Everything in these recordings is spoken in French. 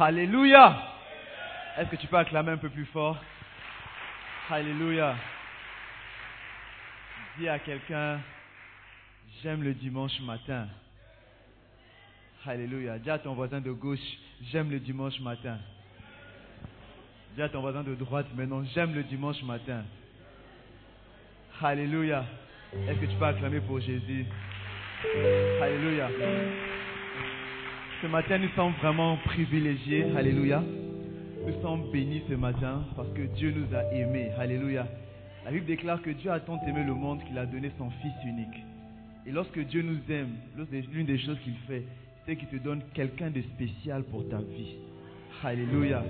Alléluia. Est-ce que tu peux acclamer un peu plus fort? Alléluia. Dis à quelqu'un, j'aime le dimanche matin. Alléluia. Dis à ton voisin de gauche, j'aime le dimanche matin. Dis à ton voisin de droite maintenant, j'aime le dimanche matin. Alléluia. Est-ce que tu peux acclamer pour Jésus? Alléluia. Ce matin, nous sommes vraiment privilégiés. Alléluia. Nous sommes bénis ce matin parce que Dieu nous a aimés. Alléluia. La Bible déclare que Dieu a tant aimé le monde qu'il a donné son Fils unique. Et lorsque Dieu nous aime, l'une des choses qu'il fait, c'est qu'il te donne quelqu'un de spécial pour ta vie. Alléluia.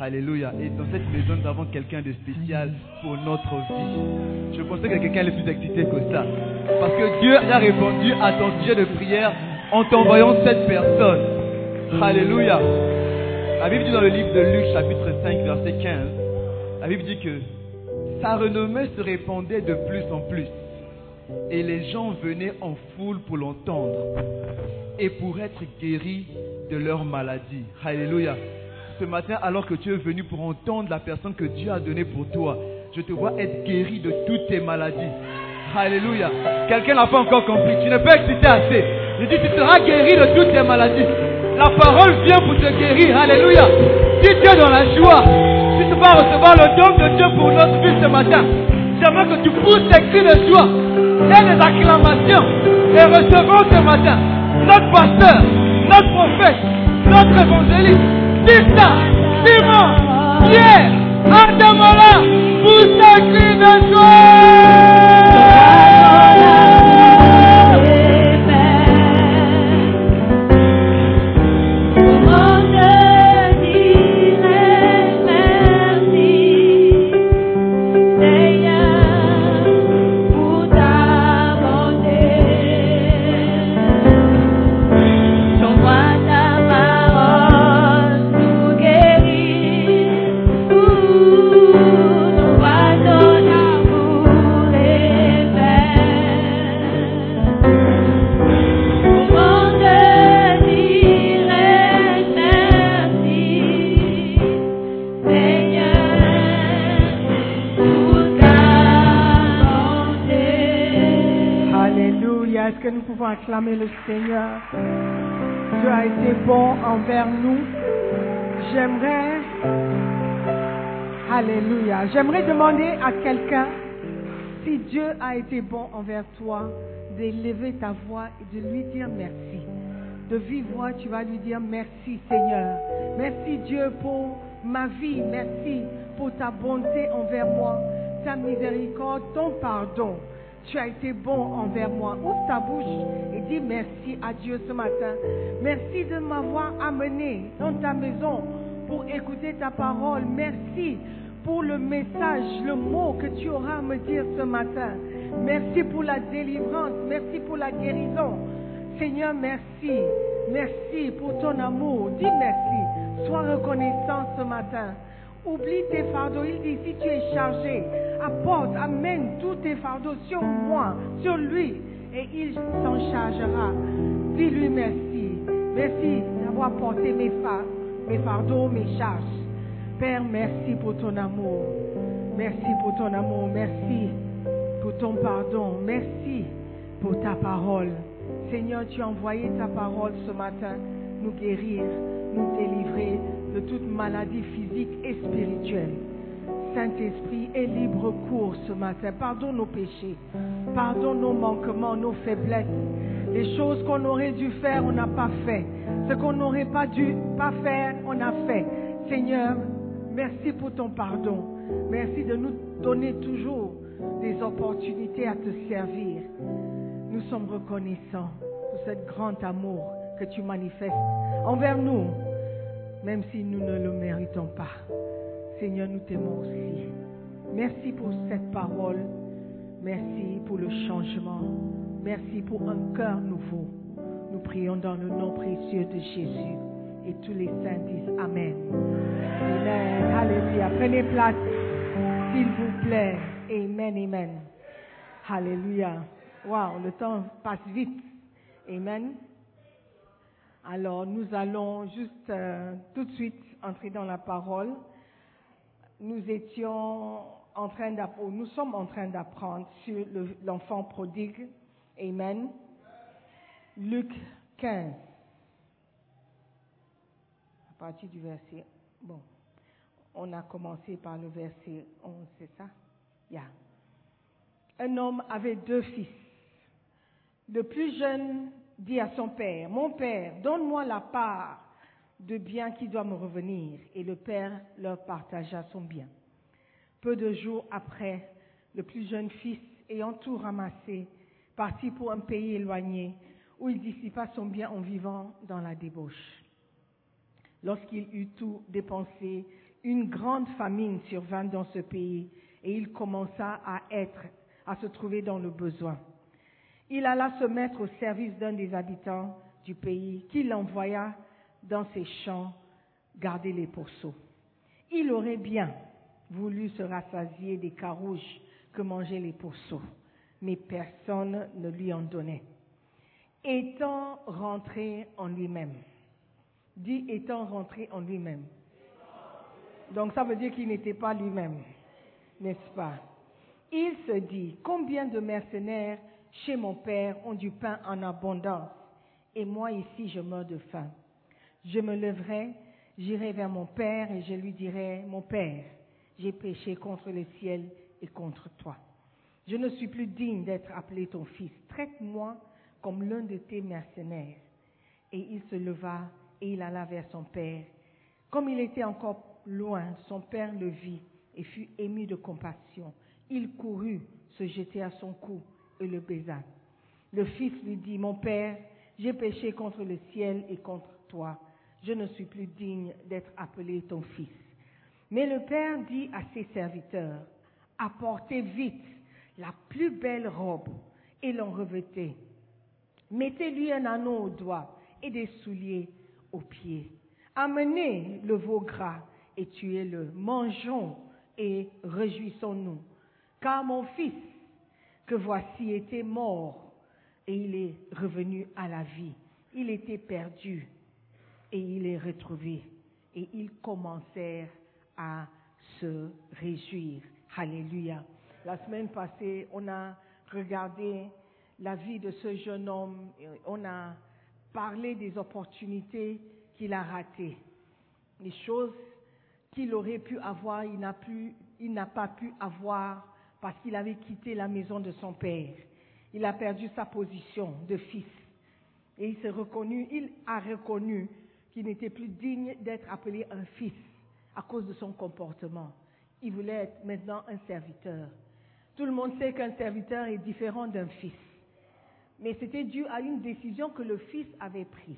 Alléluia. Et dans cette maison, nous avons quelqu'un de spécial pour notre vie. Je pensais que quelqu'un est plus excité que ça. Parce que Dieu a répondu à ton sujet de prière en t'envoyant cette personne. Alléluia. La Bible dit dans le livre de Luc, chapitre 5, verset 15, la Bible dit que sa renommée se répandait de plus en plus. Et les gens venaient en foule pour l'entendre et pour être guéris de leur maladie. Alléluia ce matin, alors que tu es venu pour entendre la personne que Dieu a donnée pour toi, je te vois être guéri de toutes tes maladies. Alléluia. Quelqu'un n'a pas encore compris. Tu ne peux exciter assez. Je dis, tu seras guéri de toutes tes maladies. La parole vient pour te guérir. Alléluia. Si tu es dans la joie, si tu vas recevoir le don de Dieu pour notre vie ce matin, j'aimerais que tu pousses tes cris de joie et des acclamations et recevons ce matin notre pasteur, notre prophète, notre évangéliste, Tista, Simon, Pierre, Adamola, pousse de acclamer J'aimerais demander à quelqu'un si Dieu a été bon envers toi, d'élever ta voix et de lui dire merci. De vive voix, tu vas lui dire merci Seigneur. Merci Dieu pour ma vie. Merci pour ta bonté envers moi, ta miséricorde, ton pardon tu as été bon envers moi. Ouvre ta bouche et dis merci à Dieu ce matin. Merci de m'avoir amené dans ta maison pour écouter ta parole. Merci pour le message, le mot que tu auras à me dire ce matin. Merci pour la délivrance. Merci pour la guérison. Seigneur, merci. Merci pour ton amour. Dis merci. Sois reconnaissant ce matin. Oublie tes fardeaux. Il dit, si tu es chargé, apporte, amène tous tes fardeaux sur moi, sur lui, et il s'en chargera. Dis-lui merci. Merci d'avoir porté mes, fardeaux, mes charges. Père, merci pour ton amour. Merci pour ton amour. Merci pour ton pardon. Merci pour ta parole. Seigneur, tu as envoyé ta parole ce matin nous guérir, nous délivrer de toute maladie physique et spirituelle. Saint-Esprit, aie libre cours ce matin. Pardonne nos péchés. Pardonne nos manquements, nos faiblesses. Les choses qu'on aurait dû faire, on n'a pas fait. Ce qu'on n'aurait pas dû pas faire, on a fait. Seigneur, merci pour ton pardon. Merci de nous donner toujours des opportunités à te servir. Nous sommes reconnaissants pour ce grand amour que tu manifestes envers nous même si nous ne le méritons pas. Seigneur, nous t'aimons aussi. Merci pour cette parole. Merci pour le changement. Merci pour un cœur nouveau. Nous prions dans le nom précieux de Jésus. Et tous les saints disent Amen. Amen. Alléluia. Prenez place, s'il vous plaît. Amen. Amen. Alléluia. Wow, le temps passe vite. Amen. Alors, nous allons juste euh, tout de suite entrer dans la parole. Nous étions en train d'apprendre, nous sommes en train d'apprendre sur le- l'enfant prodigue. Amen. Luc 15. Bon, on a commencé par le verset 11, c'est ça? Un homme avait deux fils. Le plus jeune dit à son père, Mon père, donne-moi la part de bien qui doit me revenir. Et le père leur partagea son bien. Peu de jours après, le plus jeune fils, ayant tout ramassé, partit pour un pays éloigné, où il dissipa son bien en vivant dans la débauche. Lorsqu'il eut tout dépensé, une grande famine survint dans ce pays, et il commença à être, à se trouver dans le besoin. Il alla se mettre au service d'un des habitants du pays, qui l'envoya dans ses champs garder les pourceaux. Il aurait bien voulu se rassasier des carouges que mangeaient les pourceaux, mais personne ne lui en donnait. Étant rentré en lui-même, dit étant rentré en lui-même. Donc ça veut dire qu'il n'était pas lui-même, n'est-ce pas? Il se dit, combien de mercenaires chez mon père ont du pain en abondance, et moi ici je meurs de faim. Je me leverai, j'irai vers mon père et je lui dirai, mon père, j'ai péché contre le ciel et contre toi. Je ne suis plus digne d'être appelé ton fils. Traite-moi comme l'un de tes mercenaires. Et il se leva et il alla vers son père. Comme il était encore loin, son père le vit et fut ému de compassion. Il courut se jeter à son cou et le baisa. Le fils lui dit, Mon père, j'ai péché contre le ciel et contre toi. Je ne suis plus digne d'être appelé ton fils. Mais le père dit à ses serviteurs, Apportez vite la plus belle robe et l'en revêtez. Mettez-lui un anneau au doigt et des souliers pieds. Amenez le veau gras et tuez-le. Mangeons et réjouissons-nous. Car mon fils, que voici, était mort et il est revenu à la vie. Il était perdu et il est retrouvé. Et ils commencèrent à se réjouir. Alléluia. La semaine passée, on a regardé la vie de ce jeune homme, on a parlé des opportunités qu'il a ratées, les choses qu'il aurait pu avoir, il n'a pu, il n'a pas pu avoir parce qu'il avait quitté la maison de son père. Il a perdu sa position de fils. Et il s'est reconnu, il a reconnu qu'il n'était plus digne d'être appelé un fils à cause de son comportement. Il voulait être maintenant un serviteur. Tout le monde sait qu'un serviteur est différent d'un fils. Mais c'était dû à une décision que le fils avait prise.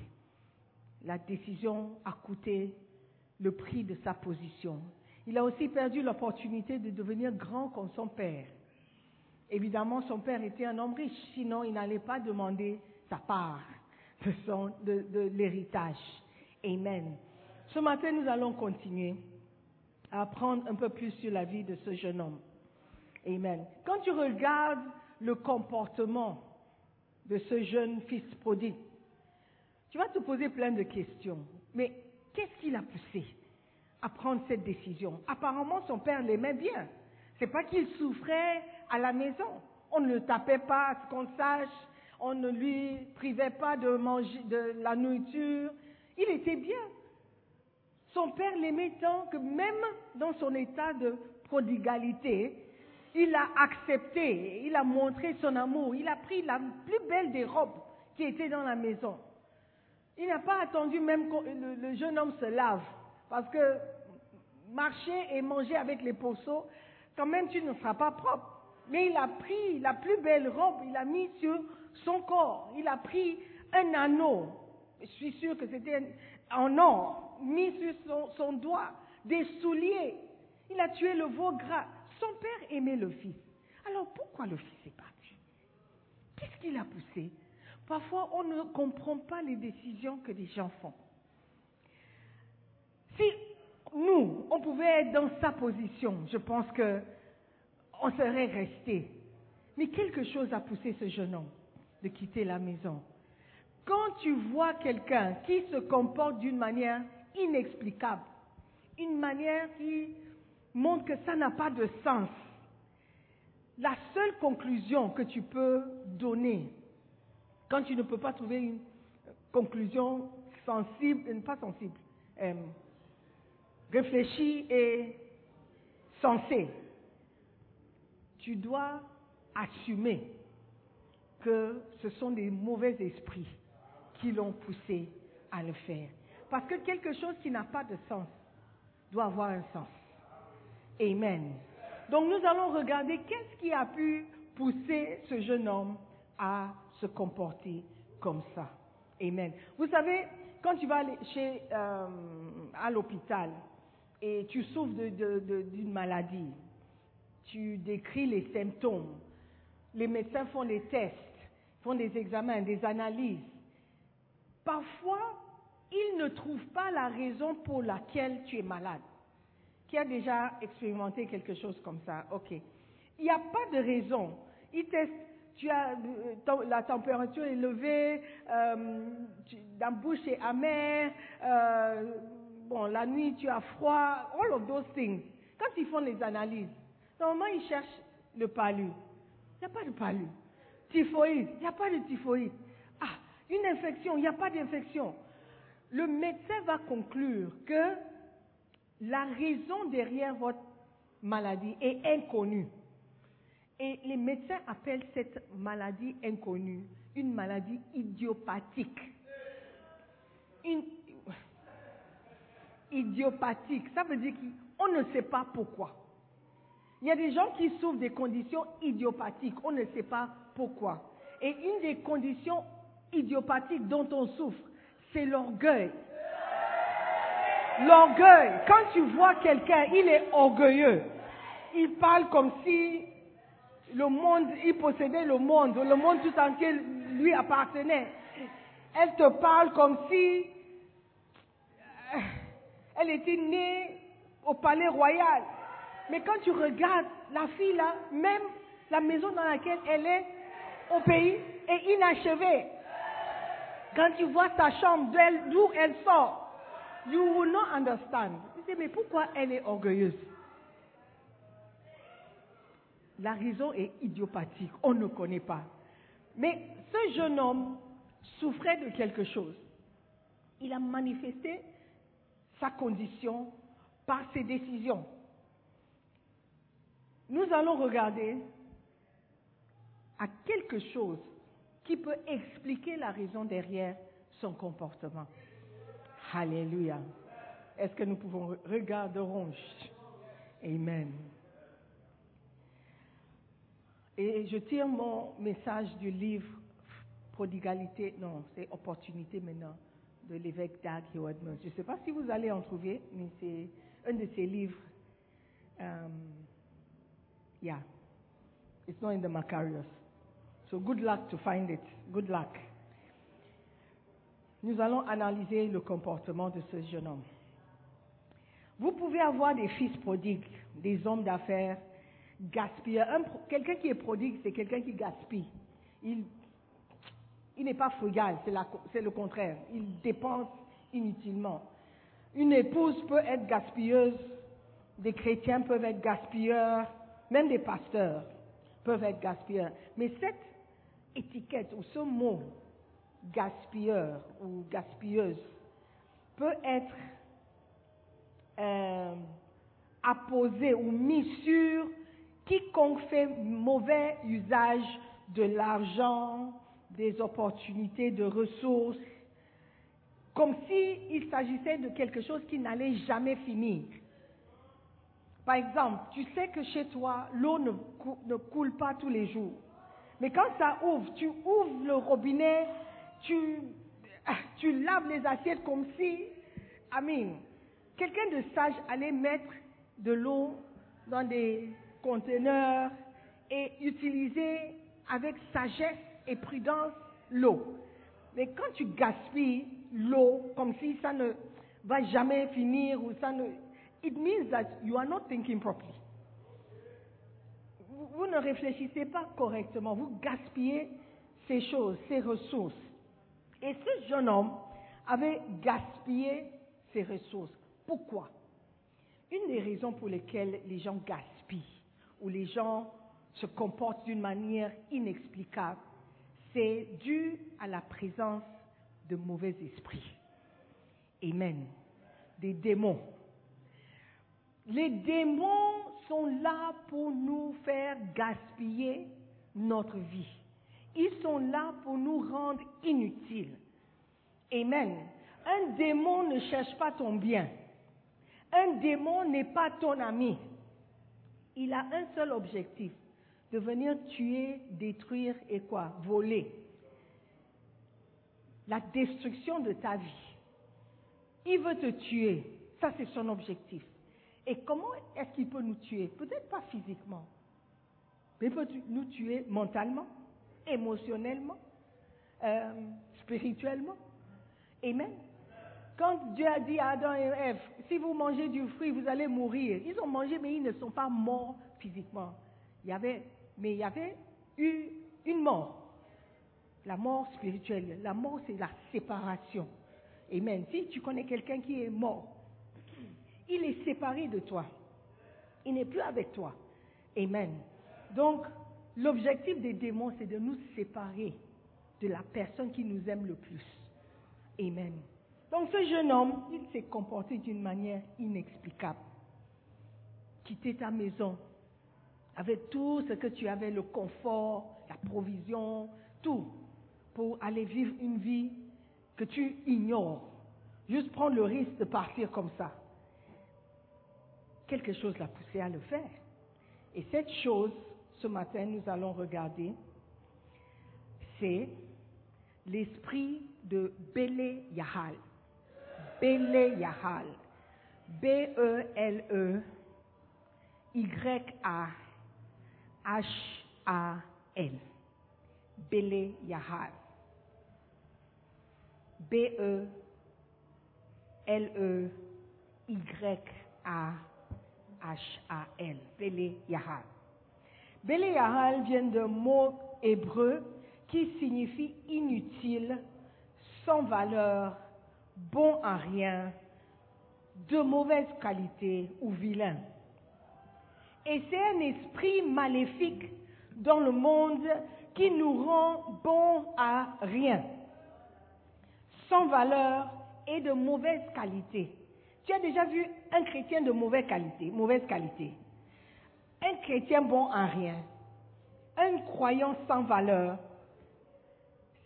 La décision a coûté le prix de sa position. Il a aussi perdu l'opportunité de devenir grand comme son père. Évidemment, son père était un homme riche, sinon il n'allait pas demander sa part de, de l'héritage. Amen. Ce matin, nous allons continuer à apprendre un peu plus sur la vie de ce jeune homme. Amen. Quand tu regardes le comportement de ce jeune fils prodigue, tu vas te poser plein de questions. Mais qu'est-ce qui l'a poussé à prendre cette décision? Apparemment, son père l'aimait bien. C'est pas qu'il souffrait à la maison. On ne le tapait pas, à ce qu'on sache. On ne lui privait pas de la nourriture. Il était bien. Son père l'aimait tant que même dans son état de prodigalité, il a accepté, il a montré son amour, il a pris la plus belle des robes qui était dans la maison. Il n'a pas attendu même que le, jeune homme se lave, parce que marcher et manger avec les pourceaux, quand même tu ne seras pas propre. Mais il a pris la plus belle robe, il a mis sur son corps, il a pris un anneau, je suis sûr que c'était en or, mis sur son doigt, des souliers. Il a tué le veau gras. Son père aimait le fils. Alors pourquoi le fils est parti? Qu'est-ce qui l'a poussé? Parfois, on ne comprend pas les décisions que les gens font. Si nous, on pouvait être dans sa position, je pense que on serait resté. Mais quelque chose a poussé ce jeune homme de quitter la maison. Quand tu vois quelqu'un qui se comporte d'une manière inexplicable, une manière qui montre que ça n'a pas de sens, la seule conclusion que tu peux donner, quand tu ne peux pas trouver une conclusion sensible, euh, pas sensible, euh, réfléchie et sensée, tu dois assumer que ce sont des mauvais esprits qui l'ont poussé à le faire. Parce que quelque chose qui n'a pas de sens doit avoir un sens. Amen. Donc nous allons regarder qu'est-ce qui a pu pousser ce jeune homme à se comporter comme ça. Amen. Vous savez, quand tu vas chez, euh, à l'hôpital et tu souffres d'une maladie, tu décris les symptômes, les médecins font des tests, font des examens, des analyses. Parfois, ils ne trouvent pas la raison pour laquelle tu es malade. Qui a déjà expérimenté quelque chose comme ça Ok. Il n'y a pas de raison. Ils testent tu as euh, la température élevée, euh, la bouche est amère, euh, bon, la nuit tu as froid, all of those things. Quand ils font les analyses, normalement ils cherchent le palu. Il n'y a pas de palu. Typhoïde, il n'y a pas de typhoïde. Ah, une infection, il n'y a pas d'infection. Le médecin va conclure que la raison derrière votre maladie est inconnue. Et les médecins appellent cette maladie inconnue une maladie idiopathique. Idiopathique, ça veut dire qu'on ne sait pas pourquoi. Il y a des gens qui souffrent des conditions idiopathiques, on ne sait pas pourquoi. Et une des conditions idiopathiques dont on souffre, c'est l'orgueil. L'orgueil, quand tu vois quelqu'un, il est orgueilleux. Il parle comme si le monde, il possédait le monde, le monde tout entier lui appartenait. Elle te parle comme si euh, elle était née au palais royal. Mais quand tu regardes la fille là, même la maison dans laquelle elle est au pays est inachevée. Quand tu vois sa chambre, d'où elle sort, you will not understand. Tu dis, mais pourquoi elle est orgueilleuse? La raison est idiopathique, on ne connaît pas. Mais ce jeune homme souffrait de quelque chose. Il a manifesté sa condition par ses décisions. Nous allons regarder à quelque chose qui peut expliquer la raison derrière son comportement. Alléluia. Est-ce que nous pouvons regarder? Amen. Et je tire mon message du livre Prodigalité, non, c'est Opportunité maintenant, de l'évêque Doug Edmonds. Je ne sais pas si vous allez en trouver, mais c'est un de ses livres. Um, yeah, it's not in the Macarius. So good luck to find it. Good luck. Nous allons analyser le comportement de ce jeune homme. Vous pouvez avoir des fils prodigues, des hommes d'affaires, gaspilleur. Quelqu'un qui est prodigue, c'est quelqu'un qui gaspille. Il, il n'est pas frugal, c'est le contraire. Il dépense inutilement. Une épouse peut être gaspilleuse, des chrétiens peuvent être gaspilleurs, même des pasteurs peuvent être gaspilleurs. Mais cette étiquette ou ce mot gaspilleur ou gaspilleuse peut être euh, apposé ou mis sur quiconque fait mauvais usage de l'argent, des opportunités, de ressources, comme s'il s'agissait de quelque chose qui n'allait jamais finir. Par exemple, tu sais que chez toi, l'eau ne, coule pas tous les jours. Mais quand ça ouvre, tu ouvres le robinet, tu, tu laves les assiettes comme si, Amen, quelqu'un de sage allait mettre de l'eau dans des conteneur et utiliser avec sagesse et prudence l'eau. Mais quand tu gaspilles l'eau comme si ça ne va jamais finir ou ça ne, it means that you are not thinking properly. Vous ne réfléchissez pas correctement, vous gaspillez ces choses, ces ressources. Et ce jeune homme avait gaspillé ses ressources. Pourquoi? Une des raisons pour lesquelles les gens gaspillent ou les gens se comportent d'une manière inexplicable, c'est dû à la présence de mauvais esprits. Amen. Des démons. Les démons sont là pour nous faire gaspiller notre vie. Ils sont là pour nous rendre inutiles. Amen. Un démon ne cherche pas ton bien. Un démon n'est pas ton ami. Il a un seul objectif, de venir tuer, détruire et quoi? Voler. La destruction de ta vie. Il veut te tuer. Ça, c'est son objectif. Et comment est-ce qu'il peut nous tuer? Peut-être pas physiquement, mais il peut nous tuer mentalement, émotionnellement, euh, spirituellement. Amen. Quand Dieu a dit à Adam et Ève, si vous mangez du fruit, vous allez mourir. Ils ont mangé, mais ils ne sont pas morts physiquement. Il y avait, mais il y avait eu une mort. La mort spirituelle. La mort, c'est la séparation. Amen. Si tu connais quelqu'un qui est mort, il est séparé de toi. Il n'est plus avec toi. Amen. Donc, l'objectif des démons, c'est de nous séparer de la personne qui nous aime le plus. Amen. Donc, ce jeune homme, il s'est comporté d'une manière inexplicable. Quitter ta maison avec tout ce que tu avais, le confort, la provision, tout, pour aller vivre une vie que tu ignores. Juste prendre le risque de partir comme ça quelque chose l'a poussé à le faire. Et cette chose, ce matin, nous allons regarder, c'est l'esprit de Bele Yahal. Bele Yahal. B-E-L-E Y-A-H-A-L. Bele Yahal. B-E-L-E-Y-A-H. H-A-L, Yahal. Bele Yahal vient d'un mot hébreu qui signifie inutile, sans valeur, bon à rien, de mauvaise qualité ou vilain. Et c'est un esprit maléfique dans le monde qui nous rend bon à rien, sans valeur et de mauvaise qualité. Tu as déjà vu un chrétien de mauvaise qualité, mauvaise qualité. Un chrétien bon en rien. Un croyant sans valeur.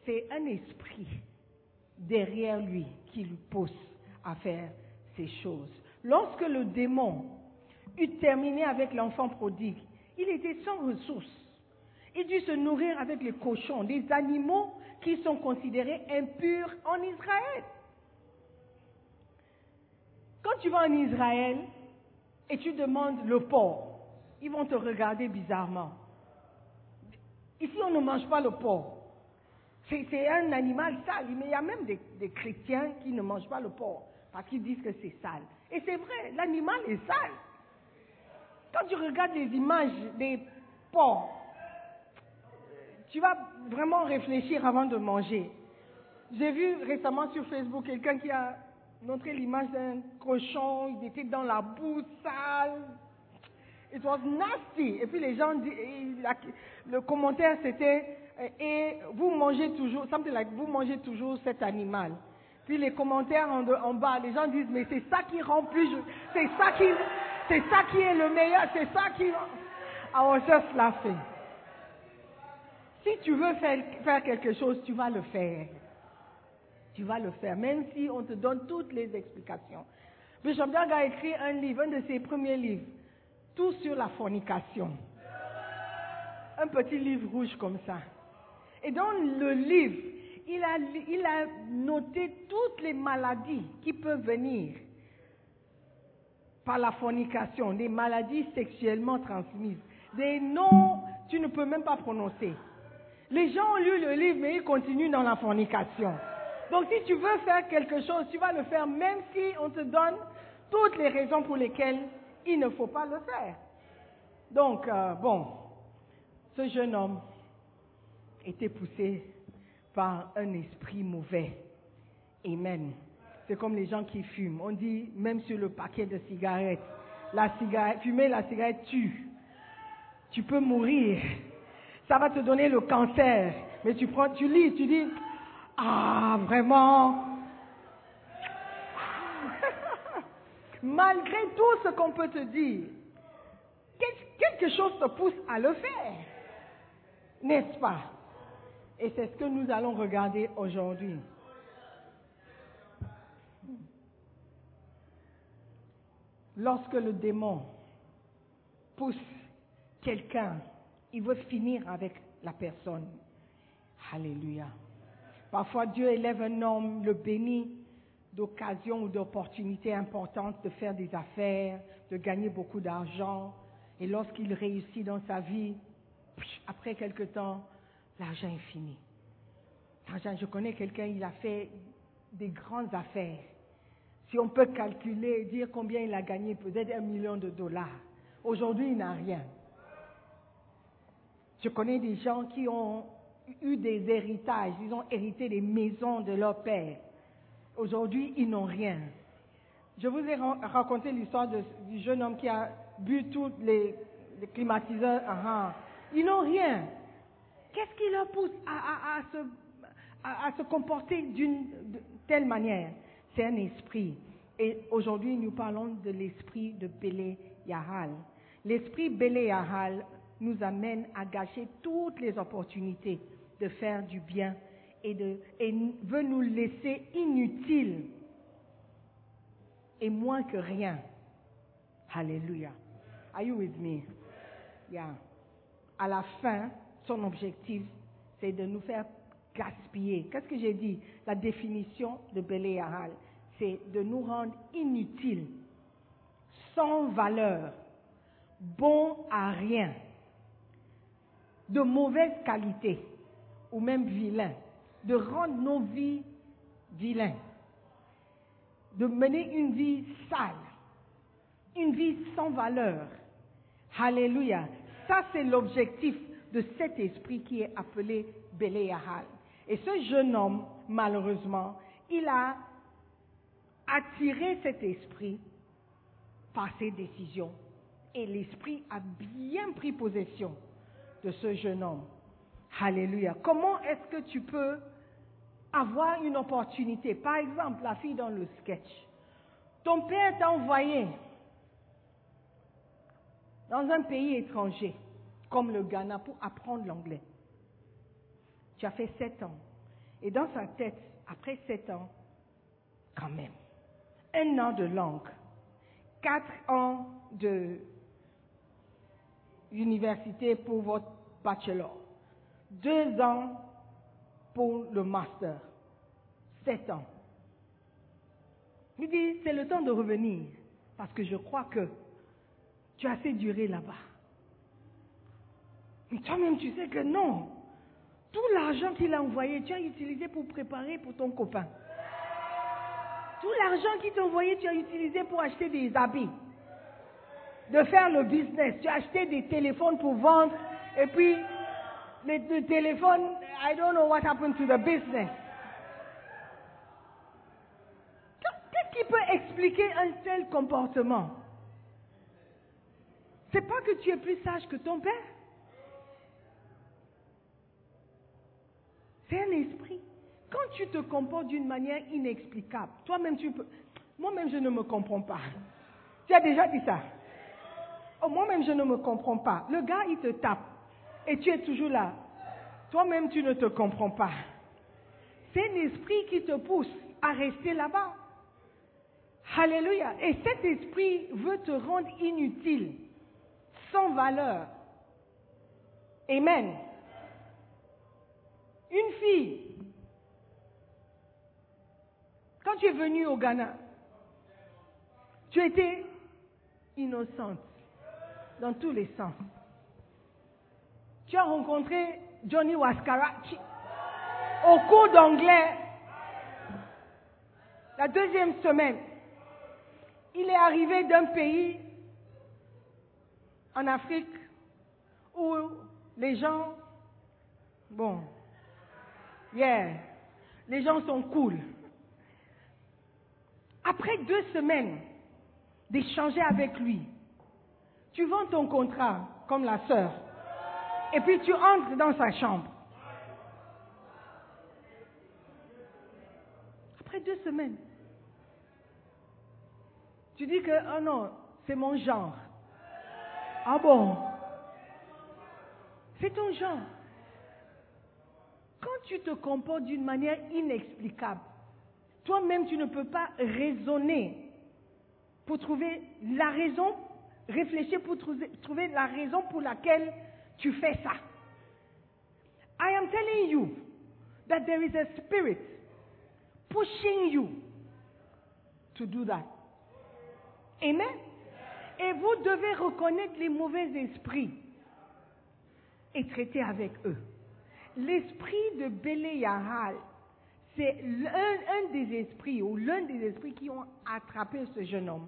C'est un esprit derrière lui qui lui pousse à faire ces choses. Lorsque le démon eut terminé avec l'enfant prodigue, il était sans ressources. Il dut se nourrir avec les cochons, des animaux qui sont considérés impurs en Israël. Quand tu vas en Israël et tu demandes le porc, ils vont te regarder bizarrement. Ici, on ne mange pas le porc. C'est un animal sale, mais il y a même des, des, chrétiens qui ne mangent pas le porc parce qu'ils disent que c'est sale. Et c'est vrai, l'animal est sale. Quand tu regardes les images des porcs, tu vas vraiment réfléchir avant de manger. J'ai vu récemment sur Facebook quelqu'un qui a montré l'image d'un cochon, il était dans la boue sale. It was nasty. Et puis les gens, le commentaire c'était, et vous mangez toujours, something like, vous mangez toujours cet animal. Puis les commentaires en, en bas, les gens disent, mais c'est ça qui rend plus, c'est ça qui, c'est ça qui est le meilleur, c'est ça qui, I was just laughing. Si tu veux faire, faire quelque chose, tu vas le faire tu vas le faire, même si on te donne toutes les explications. Bishop Dag a écrit un livre, un de ses premiers livres, tout sur la fornication. Un petit livre rouge comme ça. Et dans le livre, il a, il a noté toutes les maladies qui peuvent venir par la fornication, des maladies sexuellement transmises, des noms que tu ne peux même pas prononcer. Les gens ont lu le livre, mais ils continuent dans la fornication. Donc si tu veux faire quelque chose, tu vas le faire même si on te donne toutes les raisons pour lesquelles il ne faut pas le faire. Donc, euh, bon, ce jeune homme était poussé par un esprit mauvais. Amen. C'est comme les gens qui fument. On dit, même sur le paquet de cigarettes, la cigarette, fumer la cigarette tue. Tu peux mourir. Ça va te donner le cancer. Mais tu prends, tu lis, tu dis, ah, vraiment. Malgré tout ce qu'on peut te dire, quelque chose te pousse à le faire. N'est-ce pas? Et c'est ce que nous allons regarder aujourd'hui. Lorsque le démon pousse quelqu'un, il veut finir avec la personne. Alléluia. Parfois Dieu élève un homme, le bénit d'occasions ou d'opportunités importantes de faire des affaires, de gagner beaucoup d'argent. Et lorsqu'il réussit dans sa vie, après quelque temps, l'argent est fini. L'argent, je connais quelqu'un, il a fait des grandes affaires. Si on peut calculer et dire combien il a gagné, peut-être un million de dollars. Aujourd'hui, il n'a rien. Je connais des gens qui ont eu des héritages, ils ont hérité des maisons de leur père. Aujourd'hui, ils n'ont rien. Je vous ai raconté l'histoire du jeune homme qui a bu tous les, climatiseurs. Ah, ah. Ils n'ont rien. Qu'est-ce qui leur pousse à, se, à se, comporter d'une telle manière? C'est un esprit. Et aujourd'hui, nous parlons de l'esprit de Bélé Yahal. L'esprit Bélé Yahal nous amène à gâcher toutes les opportunités de faire du bien et, de, veut nous laisser inutiles et moins que rien. Alléluia. Are you with me? Yeah. À la fin, son objectif, c'est de nous faire gaspiller. Qu'est-ce que j'ai dit? La définition de Béléahal, c'est de nous rendre inutiles, sans valeur, bons à rien, de mauvaise qualité, ou même vilains, de rendre nos vies vilains, de mener une vie sale, une vie sans valeur. Alléluia. Ça, c'est l'objectif de cet esprit qui est appelé Béléahal. Et ce jeune homme, malheureusement, il a attiré cet esprit par ses décisions. Et l'esprit a bien pris possession de ce jeune homme. Alléluia. Comment est-ce que tu peux avoir une opportunité Par exemple, la fille dans le sketch. Ton père t'a envoyé dans un pays étranger, comme le Ghana, pour apprendre l'anglais. Tu as fait sept ans. Et dans sa tête, après sept ans, quand même, un an de langue, quatre ans de université pour votre bachelor, deux ans pour le master, sept ans. Il dit, c'est le temps de revenir, parce que je crois que tu as assez duré là-bas. Mais toi-même, tu sais que non. Tout l'argent qu'il a envoyé, tu as utilisé pour préparer pour ton copain. Tout l'argent qu'il t'a envoyé, tu as utilisé pour acheter des habits, de faire le business. Tu as acheté des téléphones pour vendre et puis le, téléphone, I don't know what happened to the business. Qu'est-ce qui peut expliquer un tel comportement? C'est pas que tu es plus sage que ton père. C'est un esprit. Quand tu te comportes d'une manière inexplicable, toi-même tu peux. Moi-même je ne me comprends pas. Tu as déjà dit ça. Oh, moi-même je ne me comprends pas. Le gars il te tape et tu es toujours là. Toi-même, tu ne te comprends pas. C'est l'esprit qui te pousse à rester là-bas. Alléluia. Et cet esprit veut te rendre inutile, sans valeur. Amen. Une fille, quand tu es venue au Ghana, tu étais innocente dans tous les sens tu as rencontré Johnny Waskara au cours d'anglais la deuxième semaine. Il est arrivé d'un pays en Afrique où les gens, bon, Yeah. Les gens sont cool. Après deux semaines d'échanger avec lui, tu vends ton contrat comme la sœur. Et puis tu entres dans sa chambre. Après deux semaines, tu dis que, oh non, c'est mon genre. Ah bon? C'est ton genre. Quand tu te comportes d'une manière inexplicable, toi-même tu ne peux pas raisonner pour trouver la raison, réfléchir pour trouver, la raison pour laquelle tu fais ça. I am telling you that there is a spirit pushing you to do that. Amen? Et vous devez reconnaître les mauvais esprits et traiter avec eux. L'esprit de Béléahal, c'est l'un un des esprits ou l'un des esprits qui ont attrapé ce jeune homme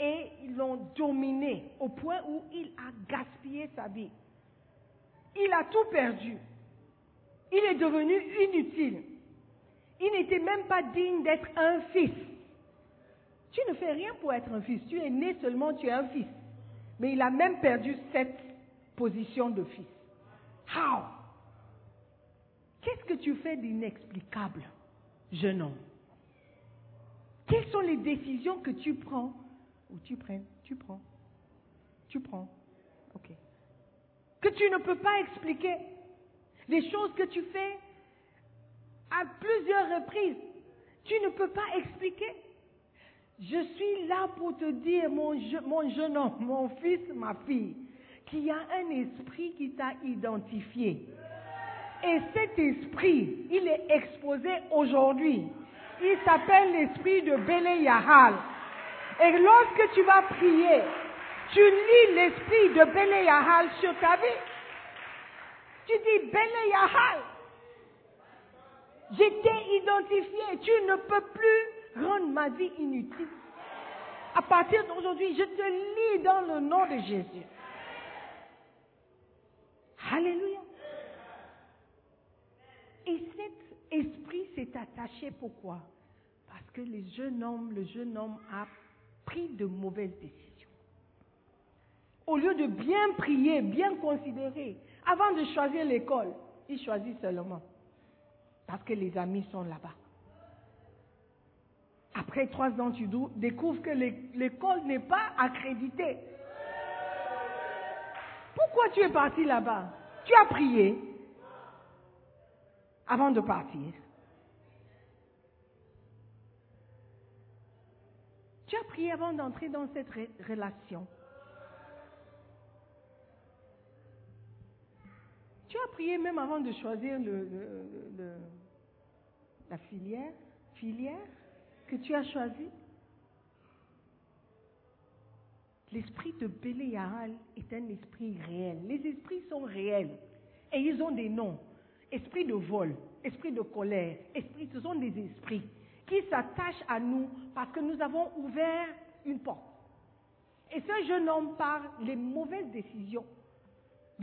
et ils l'ont dominé au point où il a gaspillé sa vie. Il a tout perdu. Il est devenu inutile. Il n'était même pas digne d'être un fils. Tu ne fais rien pour être un fils. Tu es né seulement, tu es un fils. Mais il a même perdu cette position de fils. How? Qu'est-ce que tu fais d'inexplicable, jeune homme? Quelles sont les décisions que tu prends ou tu prends, tu prends, tu prends. Que tu ne peux pas expliquer. Les choses que tu fais à plusieurs reprises, tu ne peux pas expliquer. Je suis là pour te dire, mon, jeune homme, mon fils, ma fille, qu'il y a un esprit qui t'a identifié. Et cet esprit, il est exposé aujourd'hui. Il s'appelle l'esprit de Bélé Yahal. Et lorsque tu vas prier, tu lis l'esprit de Bélé Yahal sur ta vie. Tu dis, Bélé Yahal, j'étais identifié, tu ne peux plus rendre ma vie inutile. À partir d'aujourd'hui, je te lis dans le nom de Jésus. Alléluia. Et cet esprit s'est attaché, pourquoi? Parce que le jeune homme, le jeune homme a pris de mauvaises décisions. Au lieu de bien prier, bien considérer, avant de choisir l'école, il choisit seulement parce que les amis sont là-bas. Après trois ans, tu découvres que l'école n'est pas accréditée. Pourquoi tu es parti là-bas? Tu as prié avant de partir. Tu as prié avant d'entrer dans cette relation. Tu as prié même avant de choisir la filière, que tu as choisie. L'esprit de Béléahal est un esprit réel. Les esprits sont réels et ils ont des noms. Esprit de vol, esprit de colère, esprit, ce sont des esprits qui s'attachent à nous parce que nous avons ouvert une porte. Et ce jeune homme, par les mauvaises décisions,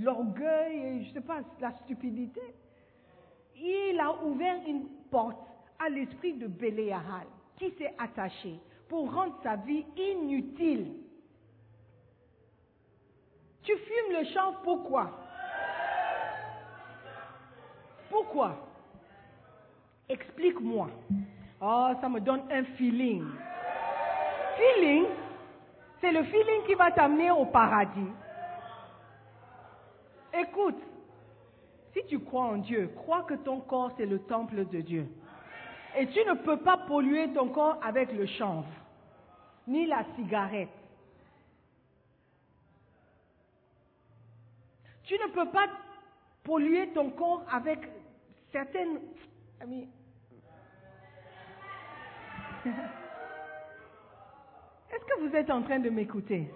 l'orgueil, je ne sais pas, la stupidité, il a ouvert une porte à l'esprit de Béléahal qui s'est attaché pour rendre sa vie inutile. Tu fumes le champ, pourquoi? Pourquoi? Explique-moi. Oh, ça me donne un feeling. Feeling, c'est le feeling qui va t'amener au paradis. Écoute, si tu crois en Dieu, crois que ton corps c'est le temple de Dieu. Et tu ne peux pas polluer ton corps avec le chanvre, ni la cigarette. Tu ne peux pas polluer ton corps avec certaines... Est-ce que vous êtes en train de m'écouter?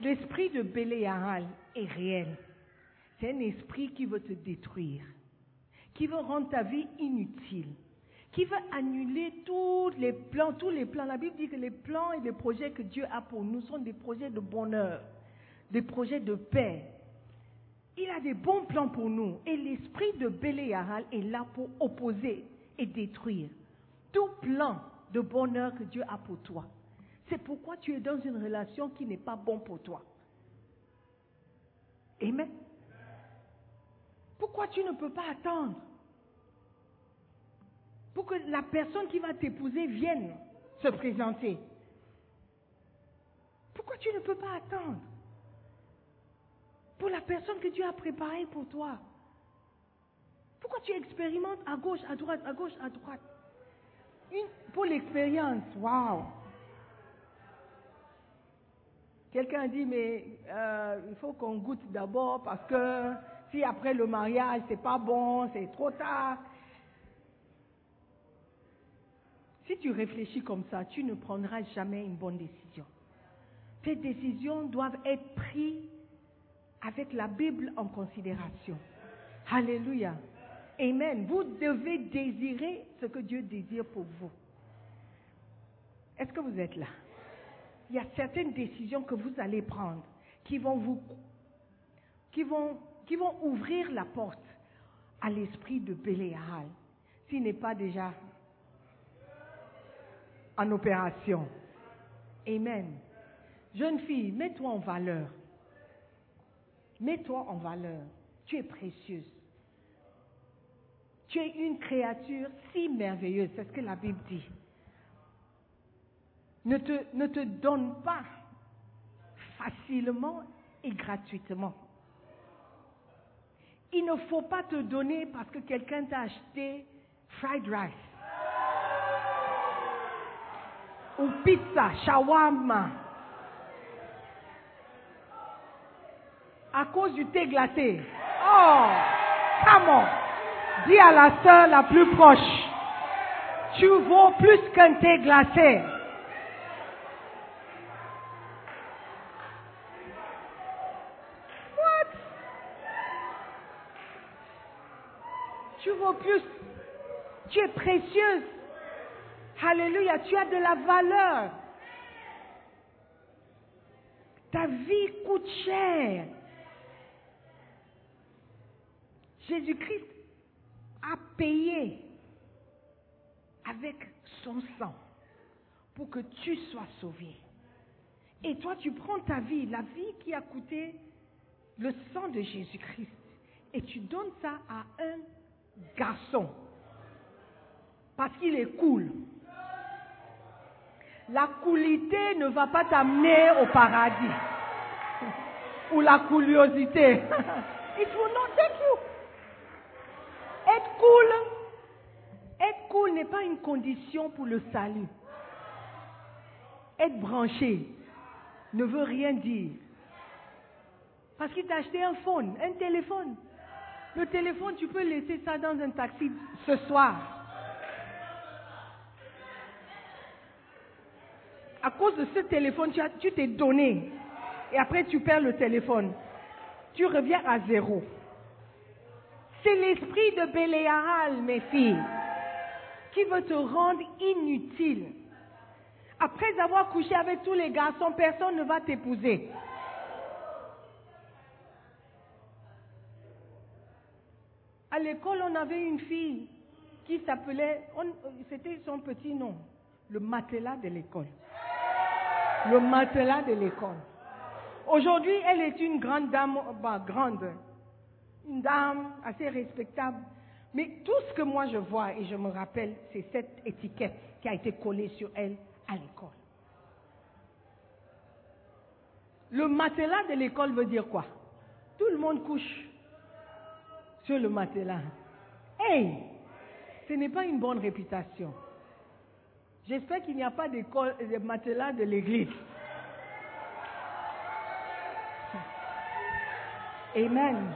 L'esprit de Béléahal est réel. C'est un esprit qui veut te détruire, qui veut rendre ta vie inutile, qui veut annuler tous les plans, tous les plans. La Bible dit que les plans et les projets que Dieu a pour nous sont des projets de bonheur, des projets de paix. Il a des bons plans pour nous. Et l'esprit de Béléaral est là pour opposer et détruire tout plan de bonheur que Dieu a pour toi. C'est pourquoi tu es dans une relation qui n'est pas bonne pour toi. Amen. Pourquoi tu ne peux pas attendre pour que la personne qui va t'épouser vienne se présenter? Pourquoi tu ne peux pas attendre pour la personne que Dieu a préparée pour toi? Pourquoi tu expérimentes à gauche, à droite, à gauche, à droite? Pour l'expérience, waouh! Quelqu'un dit, mais euh, il faut qu'on goûte d'abord parce que si après le mariage, c'est pas bon, c'est trop tard. Si tu réfléchis comme ça, tu ne prendras jamais une bonne décision. Tes décisions doivent être prises avec la Bible en considération. Alléluia. Amen. Vous devez désirer ce que Dieu désire pour vous. Est-ce que vous êtes là? Il y a certaines décisions que vous allez prendre qui vont vous, qui vont, qui vont ouvrir la porte à l'esprit de Béléal, s'il n'est pas déjà en opération. Amen. Jeune fille, mets-toi en valeur. Mets-toi en valeur. Tu es précieuse. Tu es une créature si merveilleuse. C'est ce que la Bible dit. Ne te, ne te donne pas facilement et gratuitement. Il ne faut pas te donner parce que quelqu'un t'a acheté fried rice ou pizza, shawarma. À cause du thé glacé. Oh, come Dis à la sœur la plus proche, tu vaux plus qu'un thé glacé. Tu vaux plus. Tu es précieuse. Alléluia, tu as de la valeur. Ta vie coûte cher. Jésus-Christ a payé avec son sang pour que tu sois sauvé. Et toi, tu prends ta vie, la vie qui a coûté le sang de Jésus-Christ, et tu donnes ça à un garçon parce qu'il est cool. La coolité ne va pas t'amener au paradis. Ou la curiosité. It will not take you. Être cool, être cool n'est pas une condition pour le salut. Être branché ne veut rien dire. Parce qu'il t'a acheté un phone, un téléphone. Le téléphone, tu peux laisser ça dans un taxi ce soir. À cause de ce téléphone, tu t'es donné. Et après, tu perds le téléphone. Tu reviens à zéro. C'est l'esprit de Béléaral, mes filles, qui veut te rendre inutile. Après avoir couché avec tous les garçons, personne ne va t'épouser. À l'école, on avait une fille qui s'appelait, c'était son petit nom, le matelas de l'école. Le matelas de l'école. Aujourd'hui, elle est une grande dame, bah, grande, une dame assez respectable. Mais tout ce que moi je vois et je me rappelle, c'est cette étiquette qui a été collée sur elle à l'école. Le matelas de l'école veut dire quoi? Tout le monde couche sur le matelas. Hey, ce n'est pas une bonne réputation. J'espère qu'il n'y a pas de matelas de l'église. Amen.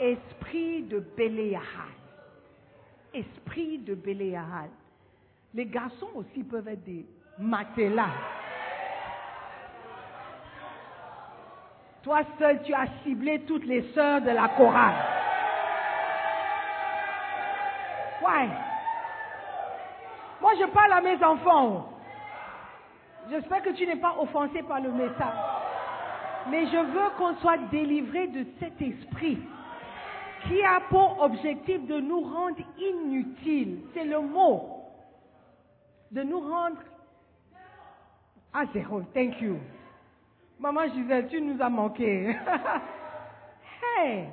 Esprit de Béléahal. Esprit de Béléahal. Les garçons aussi peuvent être des matelas. Toi seul, tu as ciblé toutes les sœurs de la chorale. Ouais. Moi, je parle à mes enfants. J'espère que tu n'es pas offensé par le message. Mais je veux qu'on soit délivré de cet esprit qui a pour objectif de nous rendre inutiles. C'est le mot. De nous rendre à zéro. Thank you. Maman Gisèle, tu nous as manqué. hey,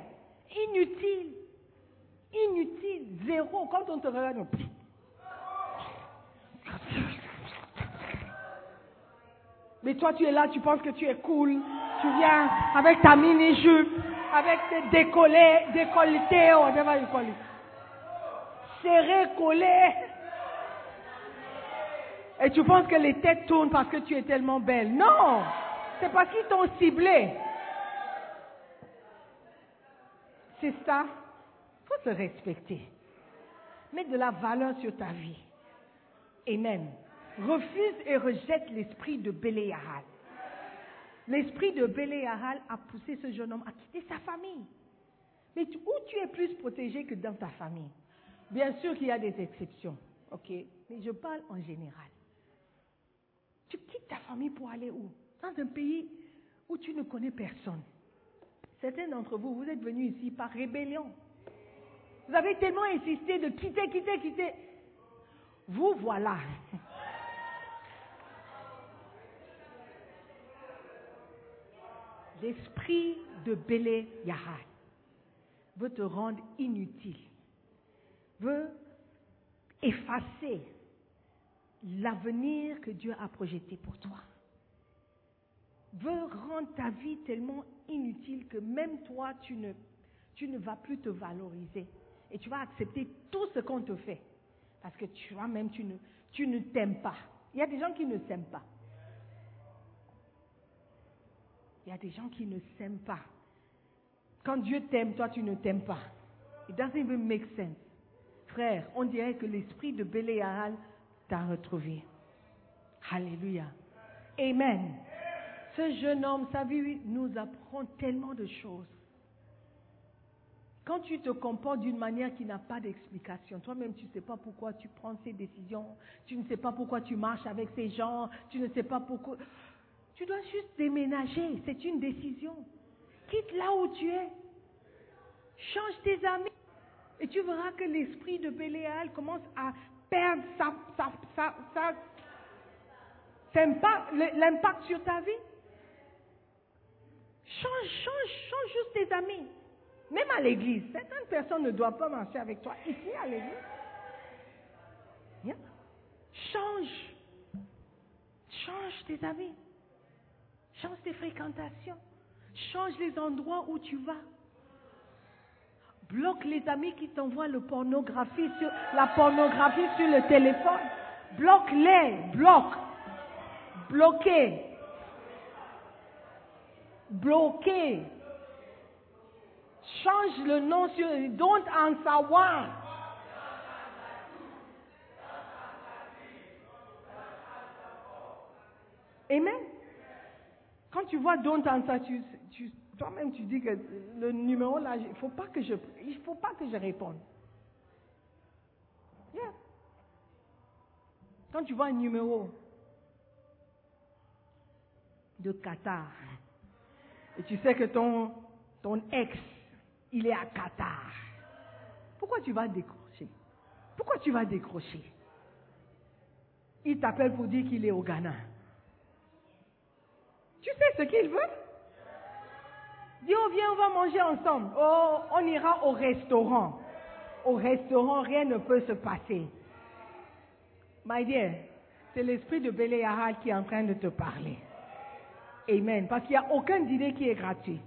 inutile. Inutile. Zéro. Quand on te regarde, on... Mais toi, tu es là, tu penses que tu es cool. Tu viens avec ta mini-jupe, avec tes décollés, décolletés, on va you call it. Serré, collé. Et tu penses que les têtes tournent parce que tu es tellement belle. Non! C'est parce qu'ils t'ont ciblé. C'est ça. Se respecter. Mets de la valeur sur ta vie. Amen. Refuse et rejette l'esprit de Béléahal. L'esprit de Béléahal a poussé ce jeune homme à quitter sa famille. Mais tu- où tu es plus protégé que dans ta famille? Bien sûr qu'il y a des exceptions, ok? Mais je parle en général. Tu quittes ta famille pour aller où? Dans un pays où tu ne connais personne. Certains d'entre vous, vous êtes venus ici par rébellion. Vous avez tellement insisté de quitter, quitter, quitter. Vous voilà. L'esprit de Bélé Yahal veut te rendre inutile, veut effacer l'avenir que Dieu a projeté pour toi, veut rendre ta vie tellement inutile que même toi, tu ne, tu ne vas plus te valoriser et tu vas accepter tout ce qu'on te fait parce que toi-même, tu ne, tu ne t'aimes pas. Il y a des gens qui ne s'aiment pas. Il y a des gens qui ne s'aiment pas. Quand Dieu t'aime, toi, tu ne t'aimes pas. It doesn't even make sense. Frère, on dirait que l'esprit de Béléahal t'a retrouvé. Alléluia. Amen. Ce jeune homme, sa vie nous apprend tellement de choses. Quand tu te comportes d'une manière qui n'a pas d'explication, toi-même tu ne sais pas pourquoi tu prends ces décisions, tu ne sais pas pourquoi tu marches avec ces gens, tu ne sais pas pourquoi... Tu dois juste déménager, c'est une décision. Quitte là où tu es. Change tes amis. Et tu verras que l'esprit de Béléal commence à perdre sa, sa, sa, sa- sa impact- l'impact sur ta vie. Change, change, change juste tes amis. Même à l'église. Certaines personnes ne doivent pas marcher avec toi ici à l'église. Change. Change tes amis. Change tes fréquentations. Change les endroits où tu vas. Bloque les amis qui t'envoient la pornographie sur le téléphone. Bloque-les. Bloque. Bloquez. Bloquez. Change le nom sur. Don't answer one. Amen? Quand tu vois don't tu- toi-même tu dis que le numéro là, il faut pas que je, il faut pas que je réponde. Yeah. Quand tu vois un numéro de Qatar et tu sais que ton, ton ex, il est à Qatar, pourquoi tu vas décrocher? Pourquoi tu vas décrocher? Il t'appelle pour dire qu'il est au Ghana. Tu sais ce qu'il veut? Dis, oh, viens, on va manger ensemble. Oh, on ira au restaurant. Au restaurant, rien ne peut se passer. My dear, c'est l'esprit de Béléahal qui est en train de te parler. Amen. Parce qu'il n'y a aucun dîner qui est gratuit.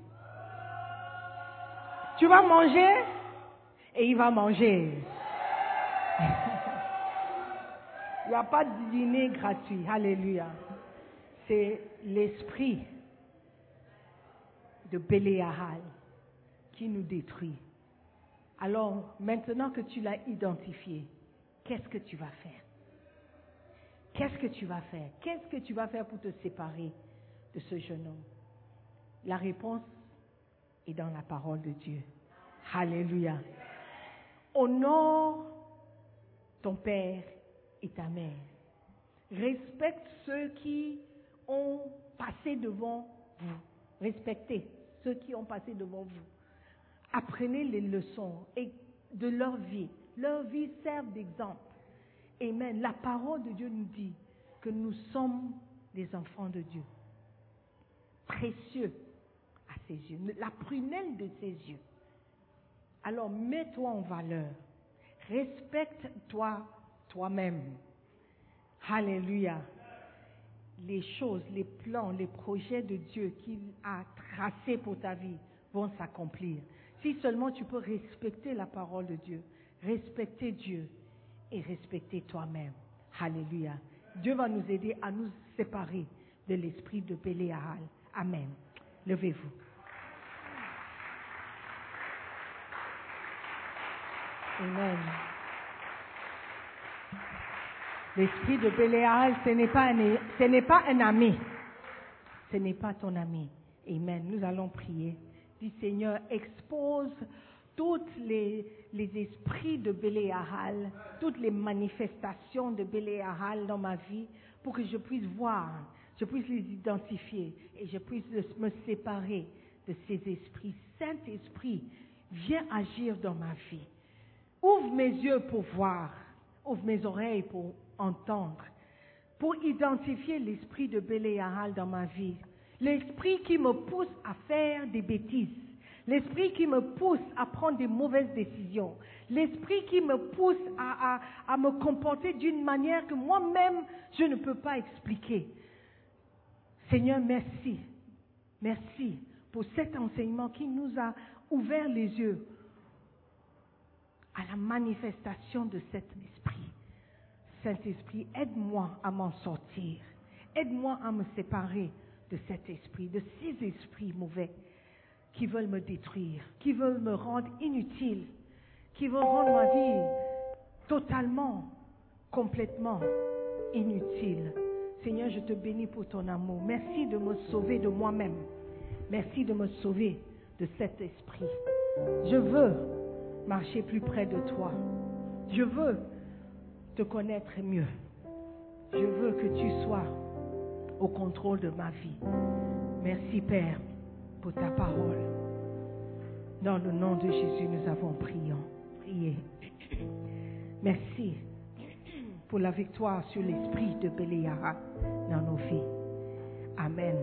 Tu vas manger et il va manger. Il n'y a pas de dîner gratuit. Alléluia. C'est l'esprit de Béléahal qui nous détruit. Alors, maintenant que tu l'as identifié, qu'est-ce que tu vas faire? Qu'est-ce que tu vas faire? Qu'est-ce que tu vas faire pour te séparer de ce jeune homme? La réponse est dans la parole de Dieu. Alléluia. Honore ton père et ta mère. Respecte ceux qui ont passé devant vous. Respectez ceux qui ont passé devant vous. Apprenez les leçons et de leur vie. Leur vie sert d'exemple. Amen. La parole de Dieu nous dit que nous sommes des enfants de Dieu. Précieux ses yeux. La prunelle de ses yeux. Alors mets-toi en valeur. Respecte-toi toi-même. Alléluia. Les choses, les plans, les projets de Dieu qu'il a tracés pour ta vie vont s'accomplir. Si seulement tu peux respecter la parole de Dieu, respecter Dieu et respecter toi-même. Alléluia. Dieu va nous aider à nous séparer de l'esprit de Béléal. Amen. Levez-vous. Amen. L'esprit de Béléal, ce n'est pas, un, ami. Ce n'est pas ton ami. Amen. Nous allons prier. Dis Seigneur, expose tous les, les esprits de Béléal, toutes les manifestations de Béléal dans ma vie pour que je puisse voir, je puisse les identifier et je puisse me séparer de ces esprits. Saint-Esprit, viens agir dans ma vie. Ouvre mes yeux pour voir, ouvre mes oreilles pour entendre, pour identifier l'esprit de Béléal dans ma vie. L'esprit qui me pousse à faire des bêtises. L'esprit qui me pousse à prendre des mauvaises décisions. L'esprit qui me pousse à me comporter d'une manière que moi-même, je ne peux pas expliquer. Seigneur, merci. Merci pour cet enseignement qui nous a ouvert les yeux à la manifestation de cet esprit. Saint-Esprit, aide-moi à m'en sortir. Aide-moi à me séparer de cet esprit, de ces esprits mauvais qui veulent me détruire, qui veulent me rendre inutile, qui veulent rendre ma vie totalement, complètement inutile. Seigneur, je te bénis pour ton amour. Merci de me sauver de moi-même. Merci de me sauver de cet esprit. Je veux marcher plus près de toi. Je veux te connaître mieux. Je veux que tu sois au contrôle de ma vie. Merci Père pour ta parole. Dans le nom de Jésus, nous avons prié. prié. Merci pour la victoire sur l'esprit de Béléara dans nos vies. Amen.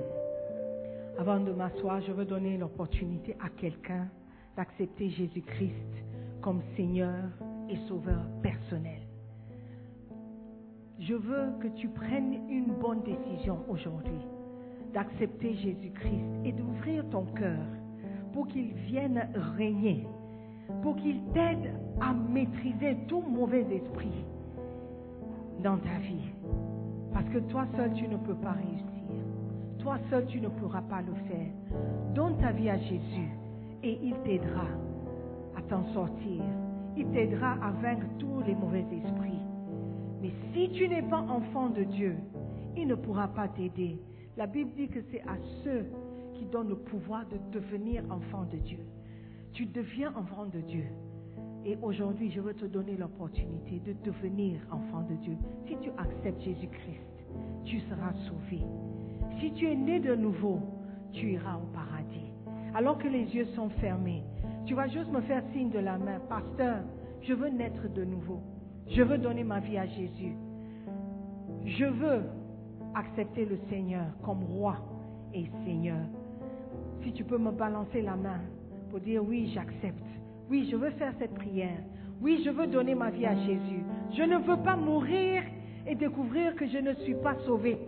Avant de m'asseoir, je veux donner l'opportunité à quelqu'un d'accepter Jésus-Christ comme Seigneur et Sauveur personnel. Je veux que tu prennes une bonne décision aujourd'hui d'accepter Jésus-Christ et d'ouvrir ton cœur pour qu'il vienne régner, pour qu'il t'aide à maîtriser tout mauvais esprit dans ta vie. Parce que toi seul, tu ne peux pas réussir. Toi seul, tu ne pourras pas le faire. Donne ta vie à Jésus et il t'aidera à t'en sortir. Il t'aidera à vaincre tous les mauvais esprits. Mais si tu n'es pas enfant de Dieu, il ne pourra pas t'aider. La Bible dit que c'est à ceux qui donnent le pouvoir de devenir enfant de Dieu. Tu deviens enfant de Dieu. Et aujourd'hui, je veux te donner l'opportunité de devenir enfant de Dieu. Si tu acceptes Jésus-Christ, tu seras sauvé. Si tu es né de nouveau, tu iras au paradis. Alors que les yeux sont fermés, tu vas juste me faire signe de la main. Pasteur, je veux naître de nouveau. Je veux donner ma vie à Jésus. Je veux accepter le Seigneur comme roi et Seigneur. Si tu peux me balancer la main pour dire oui, j'accepte. Oui, je veux faire cette prière. Oui, je veux donner ma vie à Jésus. Je ne veux pas mourir et découvrir que je ne suis pas sauvé.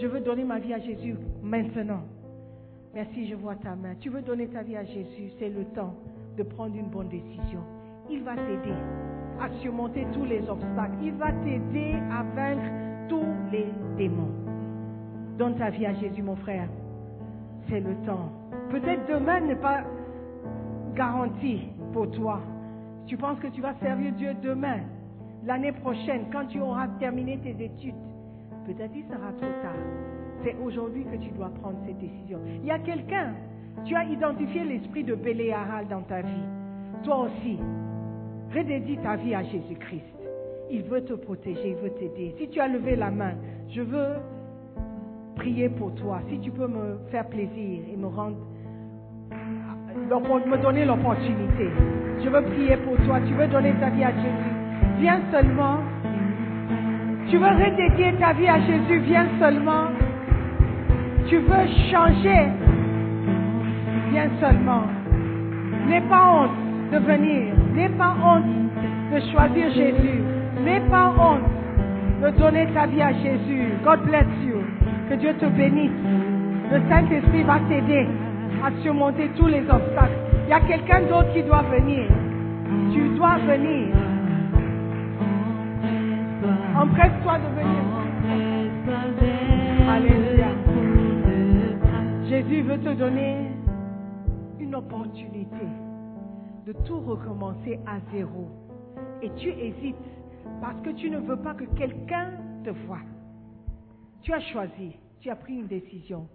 Je veux donner ma vie à Jésus maintenant. Merci, je vois ta main. Tu veux donner ta vie à Jésus, c'est le temps de prendre une bonne décision. Il va t'aider à surmonter tous les obstacles. Il va t'aider à vaincre tous les démons. Donne ta vie à Jésus, mon frère. C'est le temps. Peut-être demain n'est pas garanti pour toi. Tu penses que tu vas servir Dieu demain, l'année prochaine, quand tu auras terminé tes études. Peut-être il sera trop tard. C'est aujourd'hui que tu dois prendre cette décision. Il y a quelqu'un, tu as identifié l'esprit de Béléaral dans ta vie. Toi aussi, redédie ta vie à Jésus-Christ. Il veut te protéger, il veut t'aider. Si tu as levé la main, je veux prier pour toi. Si tu peux me faire plaisir et me rendre, me donner l'opportunité. Je veux prier pour toi. Tu veux donner ta vie à Jésus. Viens seulement. Tu veux redédier ta vie à Jésus. Viens seulement. Tu veux changer. Viens seulement. N'aie pas honte de venir. N'aie pas honte de choisir Jésus. N'aie pas honte de donner ta vie à Jésus. God bless you. Que Dieu te bénisse. Le Saint-Esprit va t'aider à surmonter tous les obstacles. Il y a quelqu'un d'autre qui doit venir. Tu dois venir. Empresse-toi de venir. Alléluia. Jésus veut te donner une opportunité de tout recommencer à zéro. Et tu hésites parce que tu ne veux pas que quelqu'un te voie. Tu as choisi, tu as pris une décision.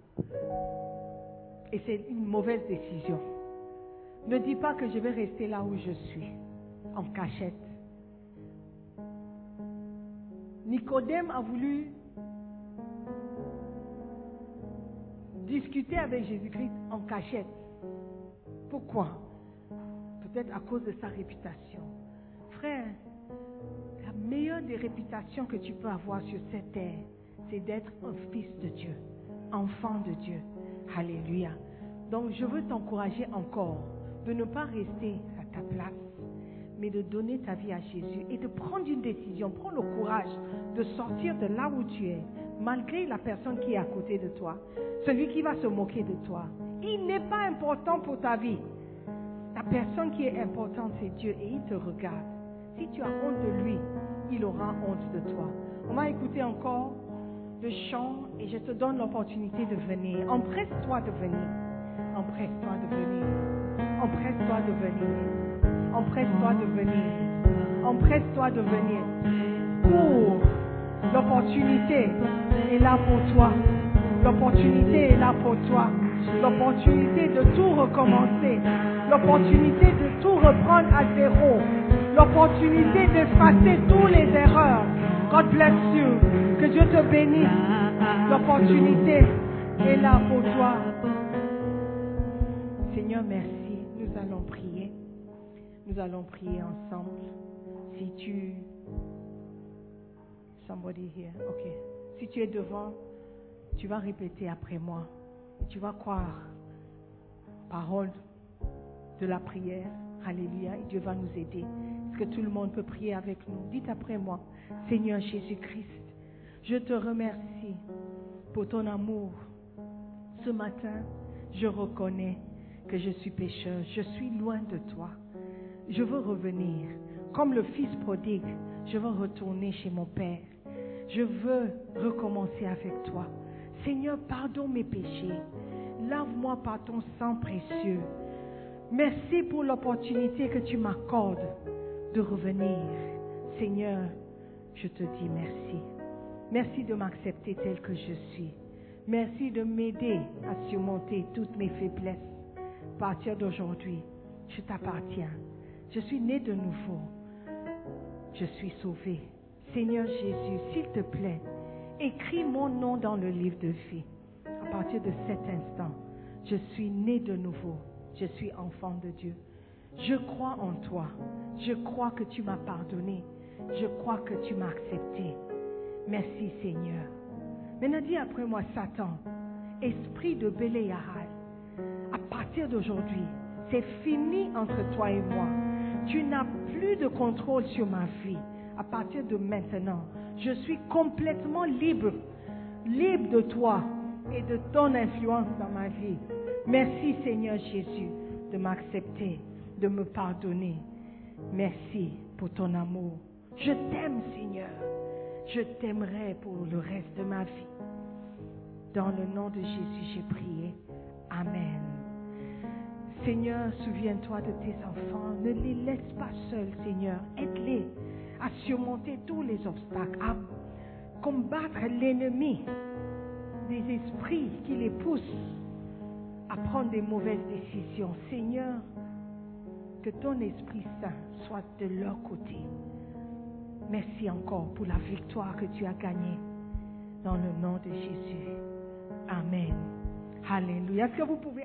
Et c'est une mauvaise décision. Ne dis pas que je vais rester là où je suis, en cachette. Nicodème a voulu discuter avec Jésus-Christ en cachette. Pourquoi? Peut-être à cause de sa réputation. Frère, la meilleure des réputations que tu peux avoir sur cette terre, c'est d'être un fils de Dieu, enfant de Dieu. Alléluia. Donc je veux t'encourager encore de ne pas rester à ta place, mais de donner ta vie à Jésus et de prendre une décision. Prends le courage de sortir de là où tu es, malgré la personne qui est à côté de toi, celui qui va se moquer de toi. Il n'est pas important pour ta vie. La personne qui est importante, c'est Dieu et il te regarde. Si tu as honte de lui, il aura honte de toi. On va écouter encore le chant et je te donne l'opportunité de venir. Empresse-toi de venir. Empresse-toi de venir. Empresse-toi de venir. Empresse-toi de venir. Empresse-toi de venir. Cours. L'opportunité est là pour toi. L'opportunité est là pour toi. L'opportunité de tout recommencer. L'opportunité de tout reprendre à zéro. L'opportunité d'effacer toutes les erreurs. God bless you. Que Dieu te bénisse. L'opportunité est là pour toi. Seigneur, merci. Nous allons prier. Nous allons prier ensemble. Si tu... Somebody here. Ok. Si tu es devant, tu vas répéter après moi. Tu vas croire. Parole de la prière. Alléluia. Dieu va nous aider. Est-ce que tout le monde peut prier avec nous? Dites après moi. Seigneur Jésus-Christ, je te remercie pour ton amour. Ce matin, je reconnais que je suis pécheur. Je suis loin de toi. Je veux revenir. Comme le fils prodigue, je veux retourner chez mon Père. Je veux recommencer avec toi. Seigneur, pardonne mes péchés. Lave-moi par ton sang précieux. Merci pour l'opportunité que tu m'accordes de revenir. Seigneur, je te dis merci. Merci de m'accepter tel que je suis. Merci de m'aider à surmonter toutes mes faiblesses. À partir d'aujourd'hui, je t'appartiens. Je suis né de nouveau. Je suis sauvé. Seigneur Jésus, s'il te plaît, écris mon nom dans le livre de vie. À partir de cet instant, je suis né de nouveau. Je suis enfant de Dieu. Je crois en toi. Je crois que tu m'as pardonné. Je crois que tu m'as accepté. Merci Seigneur. Maintenant dis après moi, Satan, esprit de Béléahal, à partir d'aujourd'hui, c'est fini entre toi et moi. Tu n'as plus de contrôle sur ma vie. À partir de maintenant, je suis complètement libre, libre de toi et de ton influence dans ma vie. Merci Seigneur Jésus de m'accepter, de me pardonner. Merci pour ton amour. Je t'aime Seigneur. Je t'aimerai pour le reste de ma vie. Dans le nom de Jésus, j'ai prié. Amen. Seigneur, souviens-toi de tes enfants. Ne les laisse pas seuls, Seigneur. Aide-les à surmonter tous les obstacles, à combattre l'ennemi des esprits qui les poussent à prendre des mauvaises décisions. Seigneur, que ton Esprit Saint soit de leur côté. Merci encore pour la victoire que tu as gagnée. Dans le nom de Jésus. Amen. Alléluia. Est-ce que vous pouvez